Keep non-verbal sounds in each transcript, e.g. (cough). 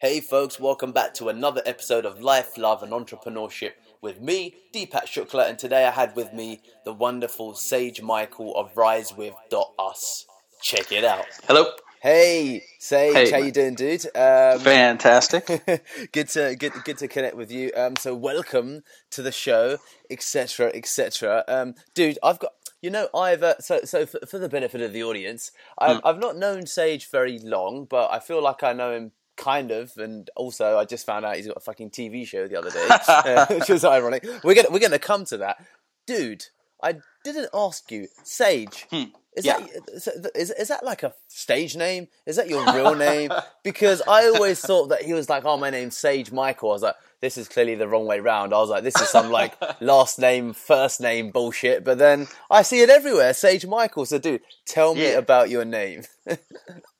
Hey folks, welcome back to another episode of Life, Love and Entrepreneurship with me, Deepak Shukla, and today I had with me the wonderful Sage Michael of RiseWith.us. Check it out. Hello. Hey, Sage, Hey, how you doing, dude? Um, Fantastic. (laughs) good to good, good to connect with you. Um, so welcome to the show, etc., etc. Um, dude, I've got you know I've uh, so so for, for the benefit of the audience, I've Hmm. I've not known Sage very long, but I feel like I know him kind of, and also I just found out he's got a fucking TV show the other day, uh, (laughs) (laughs) which was ironic. We're gonna we're gonna come to that, dude. I didn't ask you, Sage. Is Hmm. Yeah. that is, is that like a stage name? Is that your real (laughs) name? Because I always thought that he was like, "Oh, my name's Sage Michael." I was like, "This is clearly the wrong way round." I was like, "This is some like (laughs) last name, first name bullshit." But then I see it everywhere, Sage Michael. So, dude, tell me Yeah. about your name. (laughs)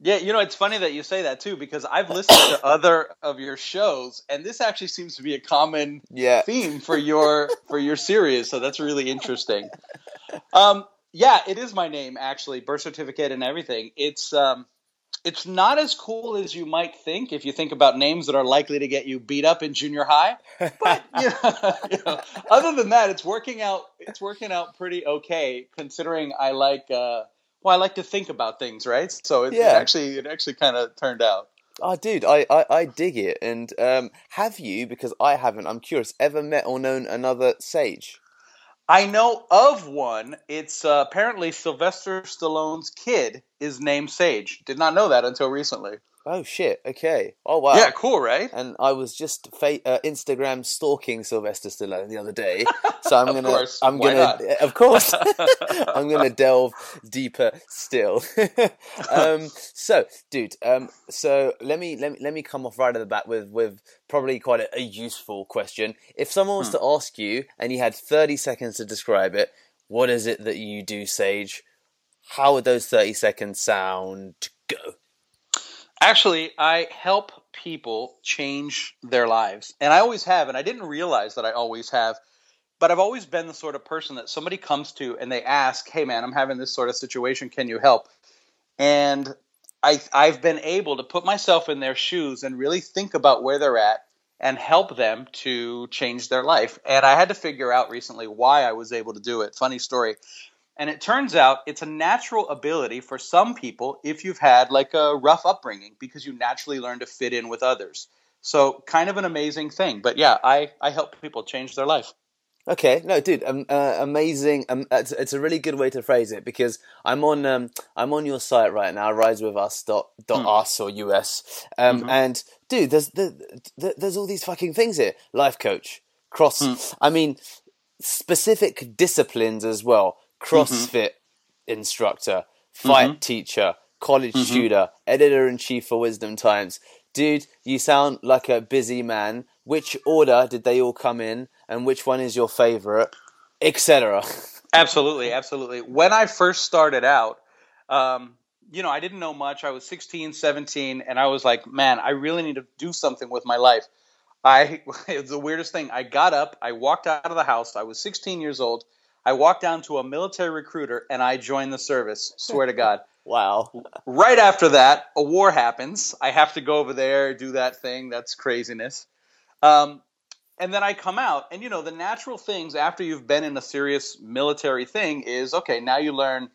yeah, you know, it's funny that you say that too because I've listened to other of your shows and this actually seems to be a common yeah, theme for your for your series, so that's really interesting. Um yeah, it is my name actually, birth certificate and everything. It's um it's not as cool as you might think if you think about names that are likely to get you beat up in junior high. But (laughs) you know, (laughs) you know, other than that, it's working out. It's working out pretty okay, considering I like. Uh, well, I like to think about things, right? So it, Yeah. it actually, it actually kind of turned out. Oh, dude, I, I, I dig it. And um, have you? Because I haven't. I'm curious. Ever met or known another Sage? I know of one. It's uh, apparently Sylvester Stallone's kid is named Sage. Did not know that until recently. Oh shit. Okay. Oh wow. Yeah, cool, right? and I was just fa- uh, Instagram stalking Sylvester Stallone the other day, (laughs) so I'm gonna, course. I'm Why gonna, not? of course, (laughs) (laughs) I'm gonna delve deeper still. um, so, dude, um, so let me let me let me come off right at the bat with with probably quite a, a useful question. If someone was Hmm. to ask you and you had 30 seconds to describe it, what is it that you do, Sage? How would those 30 seconds sound? Go. Actually, I help people change their lives. And I always have, and I didn't realize that I always have, but I've always been the sort of person that somebody comes to and they ask, "Hey man, I'm having this sort of situation, can you help?" And I I've been able to put myself in their shoes and really think about where they're at and help them to change their life. And I had to figure out recently why I was able to do it. Funny story. And it turns out it's a natural ability for some people if you've had like a rough upbringing because you naturally learn to fit in with others. So kind of an amazing thing. But yeah, I, I help people change their life. Okay, no, dude, um, uh, amazing. Um, it's, it's a really good way to phrase it because I'm on um, I'm on your site right now, risewithus dot dot us or us, um, and dude, there's the, the, there's all these fucking things here. Life coach, cross. I mean, specific disciplines as well. Mm-hmm. CrossFit instructor, mm-hmm. fight teacher, college mm-hmm. tutor, editor in chief for Wisdom Times. Dude, you sound like a busy man. Which order did they all come in, and which one is your favorite, etc. (laughs) Absolutely, absolutely. When I first started out, um, you know, I didn't know much. I was 16, 17, and I was like, man, I really need to do something with my life. I (laughs) it was the weirdest thing. I got up, I walked out of the house. I was 16 years old. I walked down to a military recruiter and I joined the service. Swear to God. (laughs) Wow. right after that, a war happens. I have to go over there, do that thing. That's craziness. Um, and then I come out, and you know, the natural things after you've been in a serious military thing is okay, now you learn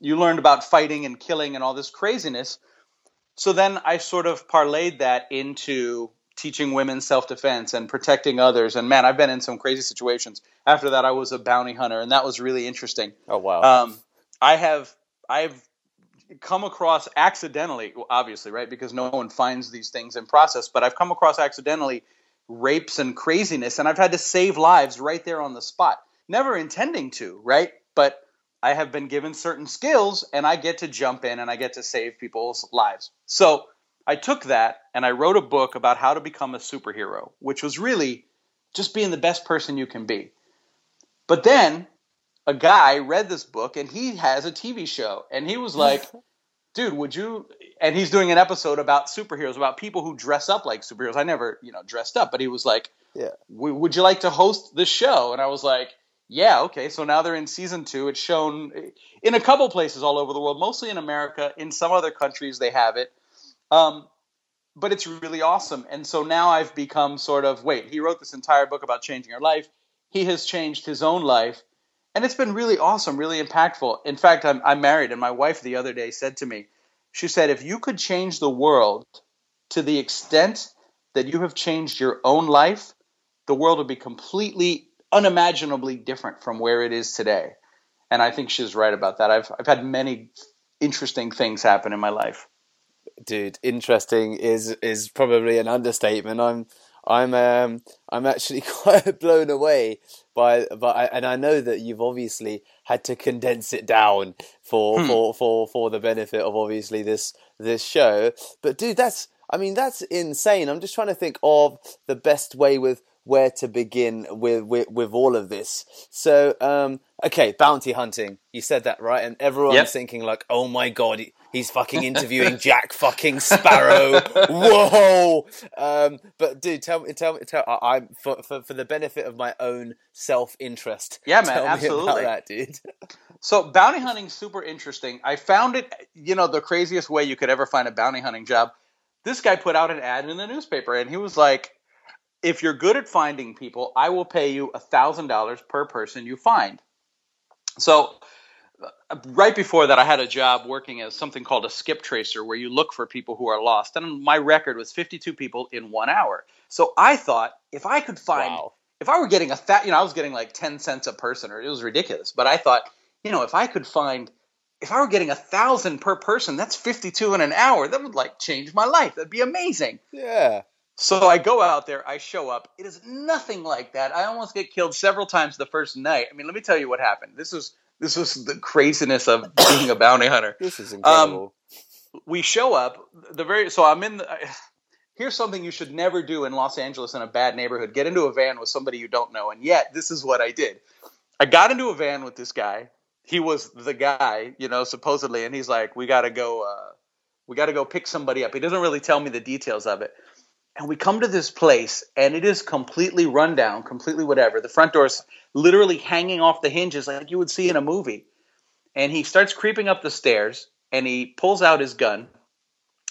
you learned about fighting and killing and all this craziness. So then I sort of parlayed that into teaching women self-defense and protecting others and man i've been in some crazy situations after that i was a bounty hunter and that was really interesting Oh wow. um, I have I've come across accidentally, obviously, right? Because no one finds these things in process, but I've come across accidentally rapes and craziness, and I've had to save lives right there on the spot. Never intending to, right? But I have been given certain skills, and I get to jump in and I get to save people's lives. So I took that and I wrote a book about how to become a superhero, which was really just being the best person you can be. But then a guy read this book and he has a TV show and he was like, (laughs) dude, would you? And he's doing an episode about superheroes, about people who dress up like superheroes. I never, you know, dressed up, but he was like, Yeah. Would you like to host this show? And I was like, yeah, okay. So now they're in season two. It's shown in a couple places all over the world, mostly in America. In some other countries, they have it. Um, but it's really awesome. And so now I've become sort of wait, he wrote this entire book about changing your life. He has changed his own life. And it's been really awesome, really impactful. In fact, I'm, I'm married, and my wife the other day said to me, she said, if you could change the world to the extent that you have changed your own life, the world would be completely, unimaginably different from where it is today. And I think she's right about that. I've, I've had many interesting things happen in my life dude, interesting is is probably an understatement. I'm I'm um I'm actually (laughs) quite blown away by but and I know that you've obviously had to condense it down for hmm. for for for the benefit of obviously this this show. But dude, that's I mean that's insane. I'm just trying to think of the best way with where to begin with with, with all of this. So um okay, bounty hunting. You said that right, and everyone's yep. thinking like, "Oh my god, He's fucking interviewing Jack fucking Sparrow. (laughs) Whoa! Um, but dude, tell me, tell me, tell. I, am for, for for the benefit of my own self interest. Yeah, man, absolutely. that, dude. so bounty hunting super interesting. I found it, you know, the craziest way you could ever find a bounty hunting job. This guy put out an ad in the newspaper, and he was like, "If you're good at finding people, I will pay you a thousand dollars per person you find." So uh, right before that, I had a job working as something called a skip tracer, where you look for people who are lost. And my record was 52 people in one hour. So I thought if I could find, wow. if I were getting a fat, you know, I was getting like 10 cents a person, or it was ridiculous. But I thought, you know, if I could find, if I were getting a thousand per person, that's 52 in an hour. That would like change my life. That'd be amazing. Yeah. So I go out there, I show up. It is nothing like that. I almost get killed several times the first night. I mean, let me tell you what happened. This was this was the craziness of (coughs) being a bounty hunter. This is incredible. Um, we show up the very so I'm in the. Here's something you should never do in Los Angeles in a bad neighborhood: get into a van with somebody you don't know. And yet, this is what I did. I got into a van with this guy. He was the guy, you know, supposedly, and he's like, "We got to go. Uh, we got to go pick somebody up." He doesn't really tell me the details of it and we come to this place and it is completely run down completely whatever. The front door's literally hanging off the hinges like you would see in a movie. And he starts creeping up the stairs and he pulls out his gun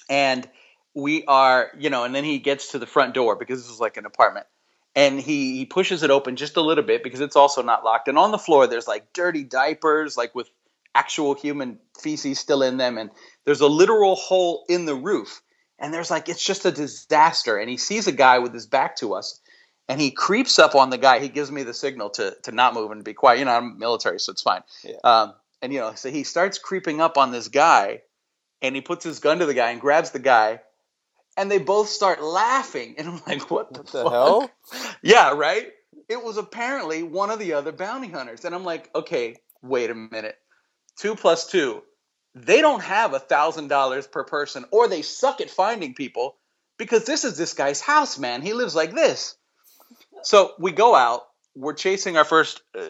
and we are you know and then he gets to the front door because this is like an apartment. And he, he pushes it open just a little bit because it's also not locked. And on the floor there's like dirty diapers like with actual human feces still in them. And there's a literal hole in the roof and there's like it's just a disaster. And he sees a guy with his back to us and he creeps up on the guy. He gives me the signal to to not move and be quiet. You know i'm military so it's fine. Yeah. um, and you know so he starts creeping up on this guy and he puts his gun to the guy and grabs the guy and they both start laughing. (laughs) And i'm like what the, what the hell? (laughs) Yeah right? It was apparently one of the other bounty hunters. And i'm like okay wait a minute. Two plus two they don't have a thousand dollars per person or they suck at finding people because this is this guy's house man. He lives like this. So we go out we're chasing our first uh,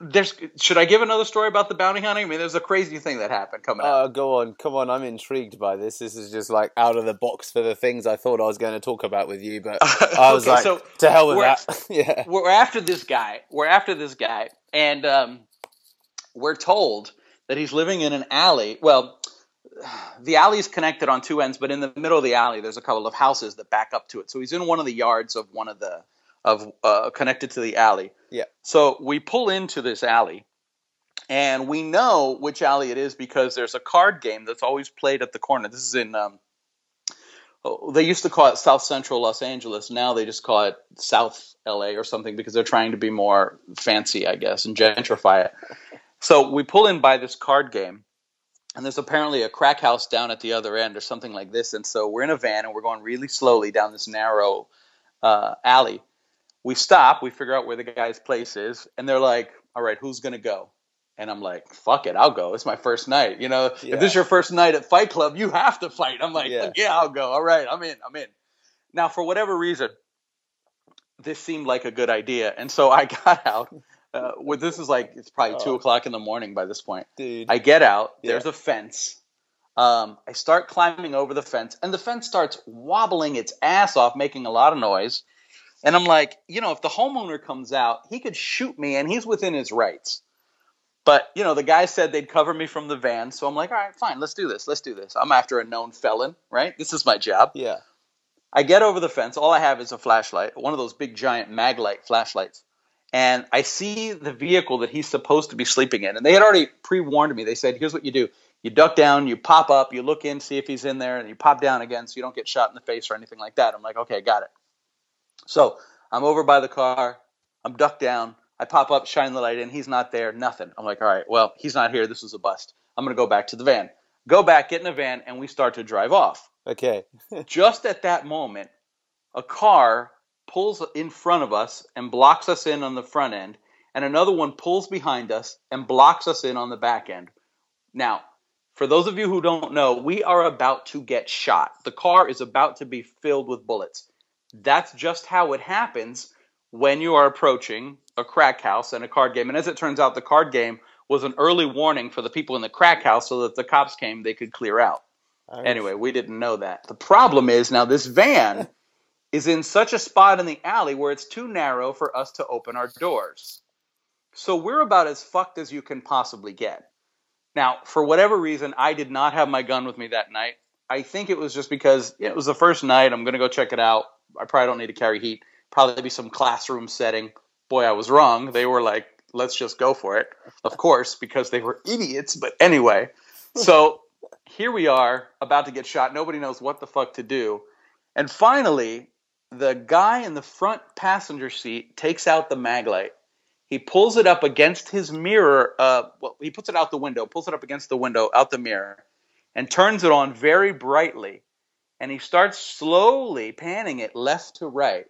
there's should i give another story about the bounty hunting? I mean there's a crazy thing that happened coming uh, go on come on i'm intrigued by this. This is just like out of the box for the things i thought i was going to talk about with you but (laughs) i was okay, like so to hell with that. (laughs) yeah. we're after this guy we're after this guy and um, we're told that he's living in an alley. Well, the alley is connected on two ends, but in the middle of the alley, there's a couple of houses that back up to it. So he's in one of the yards of one of the of uh, connected to the alley. Yeah. So we pull into this alley, and we know which alley it is because there's a card game that's always played at the corner. This is in. Um, oh, they used to call it South Central Los Angeles. Now they just call it South LA or something because they're trying to be more fancy, I guess, and gentrify it. So we pull in by this card game, and there's apparently a crack house down at the other end or something like this. And so we're in a van and we're going really slowly down this narrow uh, alley. We stop, we figure out where the guy's place is, and they're like, "All right, who's gonna go?" And I'm like, "Fuck it, I'll go. It's my first night. You know, yeah. if this is your first night at Fight Club, you have to fight." I'm like, yeah. "Yeah, I'll go. All right, I'm in. I'm in." Now, for whatever reason, this seemed like a good idea, and so I (laughs) got out uh, well, this is like it's probably two o'clock in the morning by this point. Dude, I get out. There's a fence. Um, I start climbing over the fence, and the fence starts wobbling its ass off, making a lot of noise. And I'm like, you know, if the homeowner comes out, he could shoot me, and he's within his rights. But you know, the guy said they'd cover me from the van, so I'm like, all right, fine, let's do this. Let's do this. I'm after a known felon, right? This is my job. Yeah. I get over the fence. All I have is a flashlight, one of those big giant Maglite flashlights. And I see the vehicle that he's supposed to be sleeping in. And they had already pre warned me. They said, here's what you do you duck down, you pop up, you look in, see if he's in there, and you pop down again so you don't get shot in the face or anything like that. I'm like, okay, got it. So I'm over by the car, I'm ducked down, I pop up, shine the light in, he's not there, nothing. I'm like, all right, well, he's not here, this is a bust. I'm gonna go back to the van. Go back, get in the van, and we start to drive off. Okay. (laughs) Just at that moment, a car pulls in front of us and blocks us in on the front end, and another one pulls behind us and blocks us in on the back end. Now, for those of you who don't know, we are about to get shot. The car is about to be filled with bullets. That's just how it happens when you are approaching a crack house and a card game. And as it turns out, the card game was an early warning for the people in the crack house so that the cops came, they could clear out. Anyway, we didn't know that. The problem is now this van (laughs) is in such a spot in the alley where it's too narrow for us to open our doors. So we're about as fucked as you can possibly get. Now, for whatever reason, I did not have my gun with me that night. I think it was just because it was the first night. I'm going to go check it out. I probably don't need to carry heat. Probably be some classroom setting. Boy, I was wrong. They were like, let's just go for it. Of course, because they were idiots. But anyway, so here we are about to get shot. Nobody knows what the fuck to do. And finally, the guy in the front passenger seat takes out the mag light. he pulls it up against his mirror. Uh, well, he puts it out the window, pulls it up against the window, out the mirror, and turns it on very brightly. And he starts slowly panning it left to right.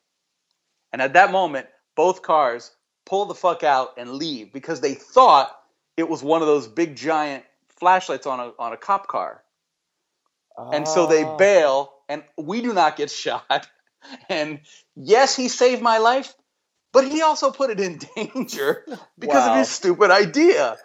And at that moment, both cars pull the fuck out and leave because they thought it was one of those big giant flashlights on a on a cop car. And so they Ah. bail, and we do not get (laughs) shot. (laughs) And yes, he saved my life, but he also put it in (laughs) danger because of his stupid idea.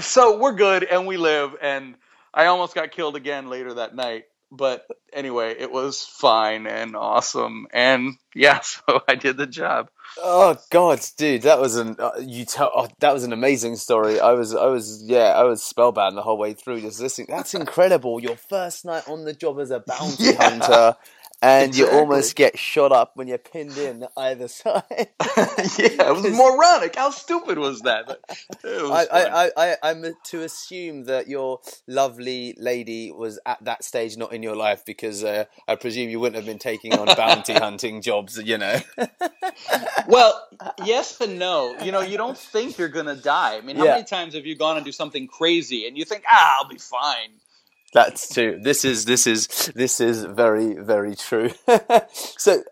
So we're good and we live. And I almost got killed again later that night. But anyway, it was fine and awesome. And yeah, (laughs) so I did the job. Oh God, dude, that was an uh, you tell oh, that was an amazing story. I was I was yeah I was spellbound the whole way through just listening. That's incredible. Your first night on the job as a bounty Yeah. hunter, and you almost get shot up when you're pinned in either (laughs) side. (laughs) yeah, it was moronic. How stupid was that? Was I, I, I, I, I'm to assume that your lovely lady was at that stage not in your life because uh, I presume you wouldn't have been taking on bounty (laughs) hunting jobs, you know. Well, yes and no. You know, you don't think you're gonna die. I mean, how Yeah. many times have you gone and do something crazy and you think, ah, I'll be fine? That's true. This is this is this is very very true. (laughs) so,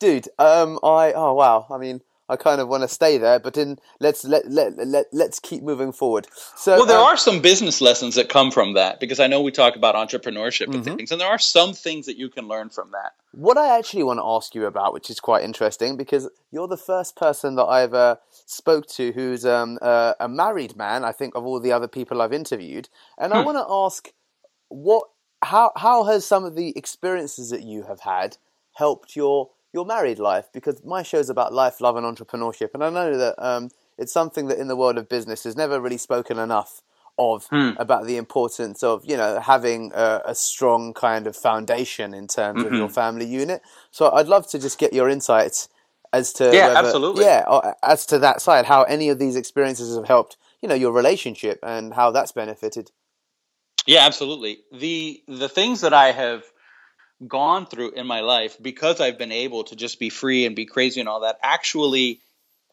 dude, um, I oh wow. I mean, I kind of want to stay there, but then let's let let let let's keep moving forward. So, Well, there um, are some business lessons that come from that because I know we talk about entrepreneurship and Mhm. things, and there are some things that you can learn from that. What I actually want to ask you about, which is quite interesting, because you're the first person that I've uh, spoke to who's um, uh, a married man. I think of all the other people I've interviewed, and I Hmm. want to ask what how how has some of the experiences that you have had helped your your married life? Because my show's about life, love, and entrepreneurship, and I know that um, it's something that in the world of business is never really spoken enough of Hmm. about the importance of you know having a, a strong kind of foundation in terms of your Mhm. family unit. So I'd love to just get your insights as to Yeah, whether- absolutely. yeah as to that side how any of these experiences have helped you know your relationship and how that's benefited. Yeah, absolutely. The the things that I have gone through in my life because I've been able to just be free and be crazy and all that actually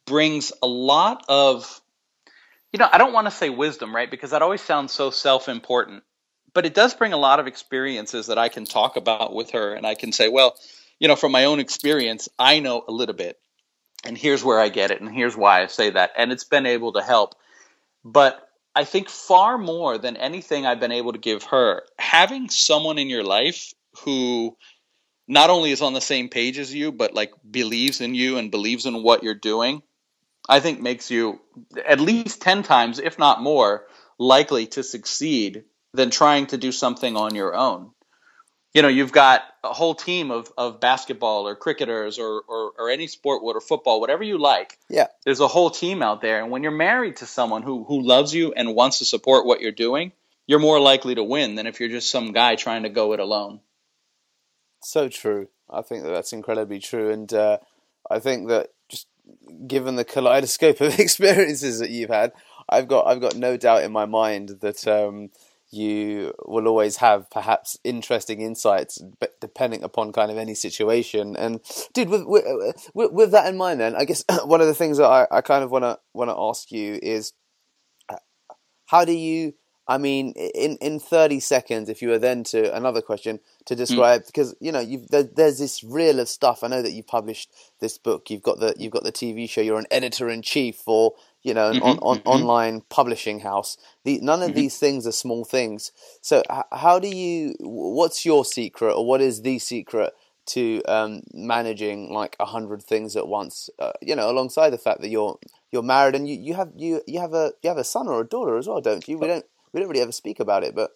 brings a lot of you know, I don't want to say wisdom, right? Because that always sounds so self-important. But it does bring a lot of experiences that I can talk about with her and I can say, well, you know, from my own experience, I know a little bit. And here's where I get it and here's why I say that. And it's been able to help. But I think far more than anything I've been able to give her, having someone in your life who not only is on the same page as you, but like believes in you and believes in what you're doing, I think makes you at least 10 times, if not more, likely to succeed than trying to do something on your own. You know, you've got a whole team of, of basketball or cricketers or, or, or any sport, or football, whatever you like. Yeah. There's a whole team out there. And when you're married to someone who, who loves you and wants to support what you're doing, you're more likely to win than if you're just some guy trying to go it alone. So true. I think that that's incredibly true. And uh, I think that just given the kaleidoscope (laughs) of experiences that you've had, I've got I've got no doubt in my mind that um, you will always have perhaps interesting insights, but depending upon kind of any situation. And dude, with with, with that in mind, then I guess (clears throat) one of the things that I, I kind of want to want to ask you is, uh, how do you? I mean, in, in thirty seconds, if you were then to another question to hmm. describe, mm. because you know you've there, there's this reel of stuff. I know that you've published this book. You've got the you've got the TV show. You're an editor in chief for you know, an mm-hmm, on, on mm-hmm. online publishing house. The, none of mm-hmm. these things are small things. So, h- how do you? What's your secret, or what is the secret to um, managing like a hundred things at once? Uh, you know, alongside the fact that you're you're married and you, you have you you have a you have a son or a daughter as well, don't you? We don't we don't really ever speak about it, but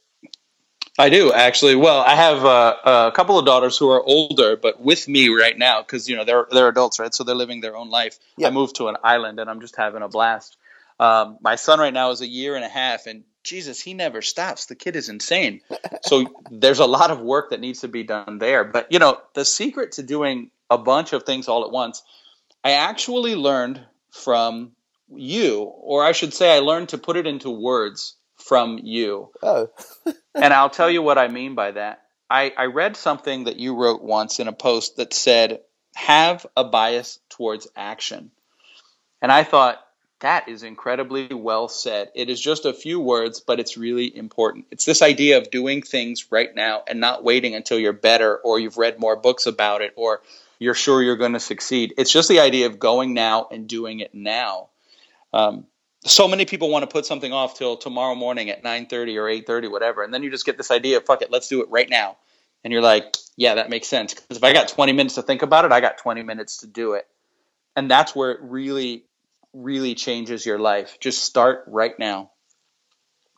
I do actually. Well, I have uh, a couple of daughters who are older, but with me right now because you know they're they're adults, right? So they're living their own life. I moved to an island, and I'm just having a blast. Um, my son right now is a year and a half, and Jesus, he never stops. The kid is insane. so (laughs) there's a lot of work that needs to be done there. But you know, the secret to doing a bunch of things all at once, I actually learned from you, or I should say, I learned to put it into words from you. Oh. (laughs) and I'll tell you what I mean by that. I, I read something that you wrote once in a post that said, have a bias towards action. And I thought, that is incredibly well said. It is just a few words, but it's really important. It's this idea of doing things right now and not waiting until you're better or you've read more books about it or you're sure you're going to succeed. It's just the idea of going now and doing it now. Um, so many people want to put something off till tomorrow morning at 9.30 or 8.30 whatever and then you just get this idea of fuck it let's do it right now and you're like yeah that makes sense because if i got 20 minutes to think about it i got 20 minutes to do it and that's where it really really changes your life just start right now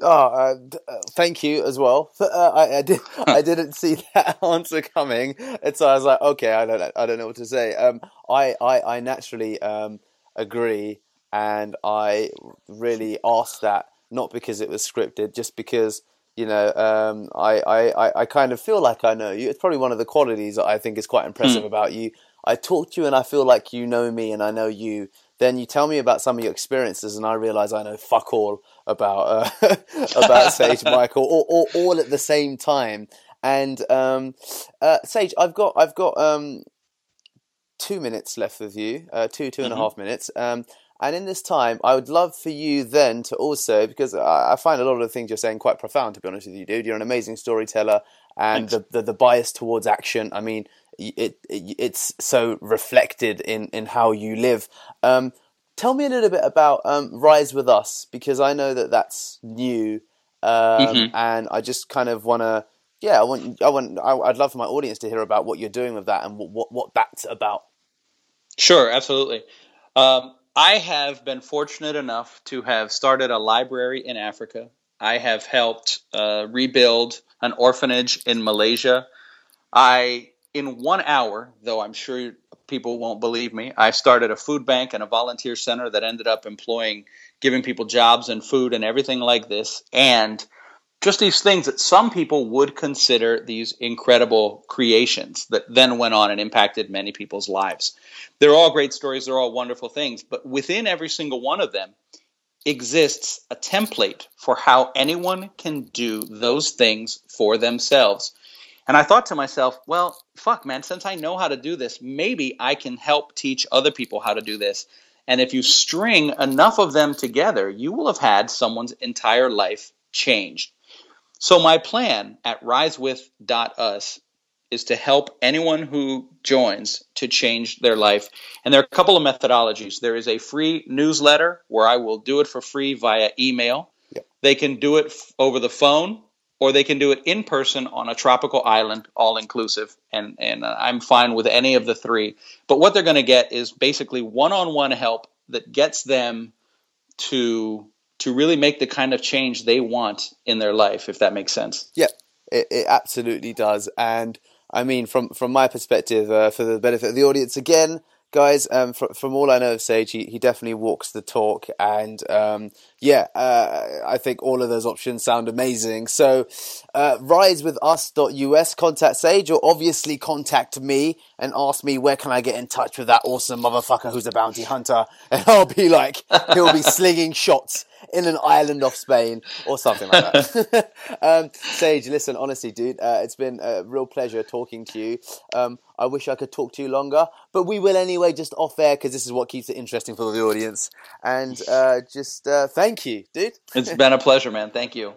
Oh, uh, uh, thank you as well. (laughs) Uh, I, I, did. (laughs) I didn't see (laughs) that answer coming, and so I was like, okay, I don't. I don't know what to say. Um, I, I, I naturally um, agree and I really asked that not because it was scripted, just because you know um, I, I, I kind of feel like I know you. It's probably one of the qualities that I think is quite impressive mm. about you. I talk to you and I feel like you know me and I know you. Then you tell me about some of your experiences and I realize I know fuck all about uh, (laughs) about Sage (laughs) Michael, or, or, all at the same time. And um, uh, Sage, I've got I've got um, two minutes left with you, uh, two two and mm-hmm. a half minutes. Um, and in this time, I would love for you then to also, because I find a lot of the things you're saying quite profound, to be honest with you, dude. You're an amazing storyteller, and the, the, the bias towards action. I mean, it, it, it's so reflected in in how you live. Um, tell me a little bit about um, Rise with Us, because I know that that's new, um, mm-hmm. and I just kind of want to. Yeah, I want. I want. I'd love for my audience to hear about what you're doing with that and what what, what that's about. Sure, absolutely. Um, I have been fortunate enough to have started a library in Africa. I have helped uh, rebuild an orphanage in Malaysia. I, in one hour, though I'm sure people won't believe me, I started a food bank and a volunteer center that ended up employing, giving people jobs and food and everything like this. And just these things that some people would consider these incredible creations that then went on and impacted many people's lives. They're all great stories, they're all wonderful things, but within every single one of them exists a template for how anyone can do those things for themselves. And I thought to myself, well, fuck, man, since I know how to do this, maybe I can help teach other people how to do this. And if you string enough of them together, you will have had someone's entire life changed. So my plan at risewith.us is to help anyone who joins to change their life. And there are a couple of methodologies. There is a free newsletter where I will do it for free via email. Yep. They can do it f- over the phone or they can do it in person on a tropical island, all inclusive. And, and uh, I'm fine with any of the three. But what they're going to get is basically one on one help that gets them to to really make the kind of change they want in their life, if that makes sense. Yeah, It, it absolutely does. And I mean, from from my perspective, uh, for the benefit of the audience, again, guys, um, from, from all I know of Sage, he, he definitely walks the talk, and um, yeah, uh, I think all of those options sound amazing. So, uh, risewithus.us, contact Sage, or obviously contact me and ask me where can I get in touch with that awesome motherfucker who's a bounty hunter, (laughs) and I'll be like, he'll be slinging shots in an island off Spain or something like that. (laughs) (laughs) um, Sage, listen, honestly, dude, uh, it's been a real pleasure talking to you. Um, I wish I could talk to you longer, but we will anyway, just off air, because this is what keeps it interesting for the audience. And uh, just uh, thank you, dude. it's been a pleasure, man. Thank you.